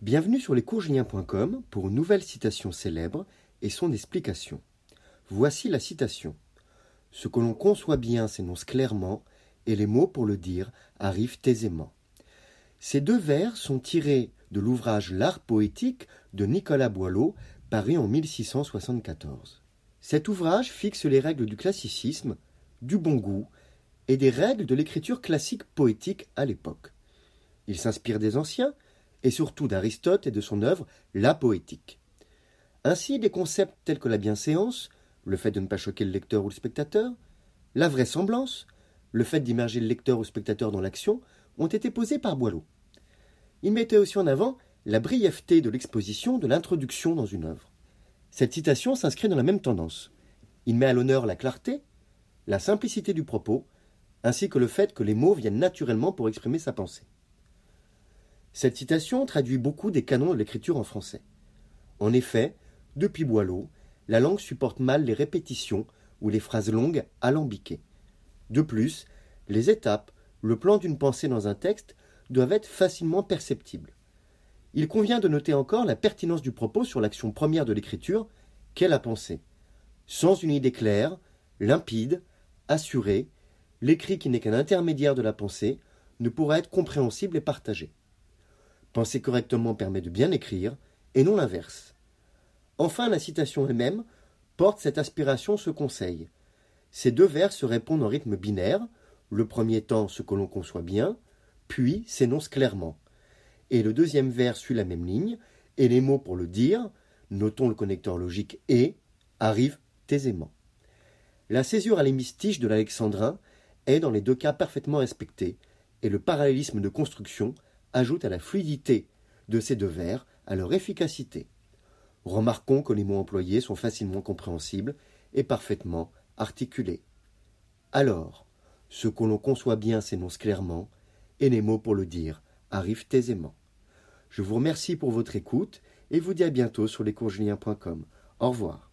Bienvenue sur lescoursjulien.com pour une nouvelle citation célèbre et son explication. Voici la citation. Ce que l'on conçoit bien s'énonce clairement, et les mots pour le dire arrivent aisément. Ces deux vers sont tirés de l'ouvrage L'art poétique de Nicolas Boileau, paru en 1674. Cet ouvrage fixe les règles du classicisme, du bon goût et des règles de l'écriture classique poétique à l'époque. Il s'inspire des anciens, et surtout d'Aristote et de son œuvre La poétique. Ainsi, des concepts tels que la bienséance, le fait de ne pas choquer le lecteur ou le spectateur, la vraisemblance, le fait d'immerger le lecteur ou le spectateur dans l'action, ont été posés par Boileau. Il mettait aussi en avant la brièveté de l'exposition de l'introduction dans une œuvre. Cette citation s'inscrit dans la même tendance. Il met à l'honneur la clarté, la simplicité du propos, ainsi que le fait que les mots viennent naturellement pour exprimer sa pensée. Cette citation traduit beaucoup des canons de l'écriture en français. En effet, depuis Boileau, la langue supporte mal les répétitions ou les phrases longues alambiquées. De plus, les étapes, le plan d'une pensée dans un texte doivent être facilement perceptibles. Il convient de noter encore la pertinence du propos sur l'action première de l'écriture, qu'est la pensée. Sans une idée claire, limpide, assurée, l'écrit qui n'est qu'un intermédiaire de la pensée ne pourra être compréhensible et partagé. Penser correctement permet de bien écrire, et non l'inverse. Enfin, la citation elle-même porte cette aspiration, ce conseil. Ces deux vers se répondent en rythme binaire, le premier étant ce que l'on conçoit bien, puis s'énonce clairement. Et le deuxième vers suit la même ligne, et les mots pour le dire, notons le connecteur logique et, arrivent aisément. La césure à l'hémistiche de l'alexandrin est dans les deux cas parfaitement respectée, et le parallélisme de construction ajoute à la fluidité de ces deux vers, à leur efficacité. Remarquons que les mots employés sont facilement compréhensibles et parfaitement articulés. Alors, ce que l'on conçoit bien s'énonce clairement, et les mots pour le dire arrivent aisément. Je vous remercie pour votre écoute et vous dis à bientôt sur lescoursjulien.com. Au revoir.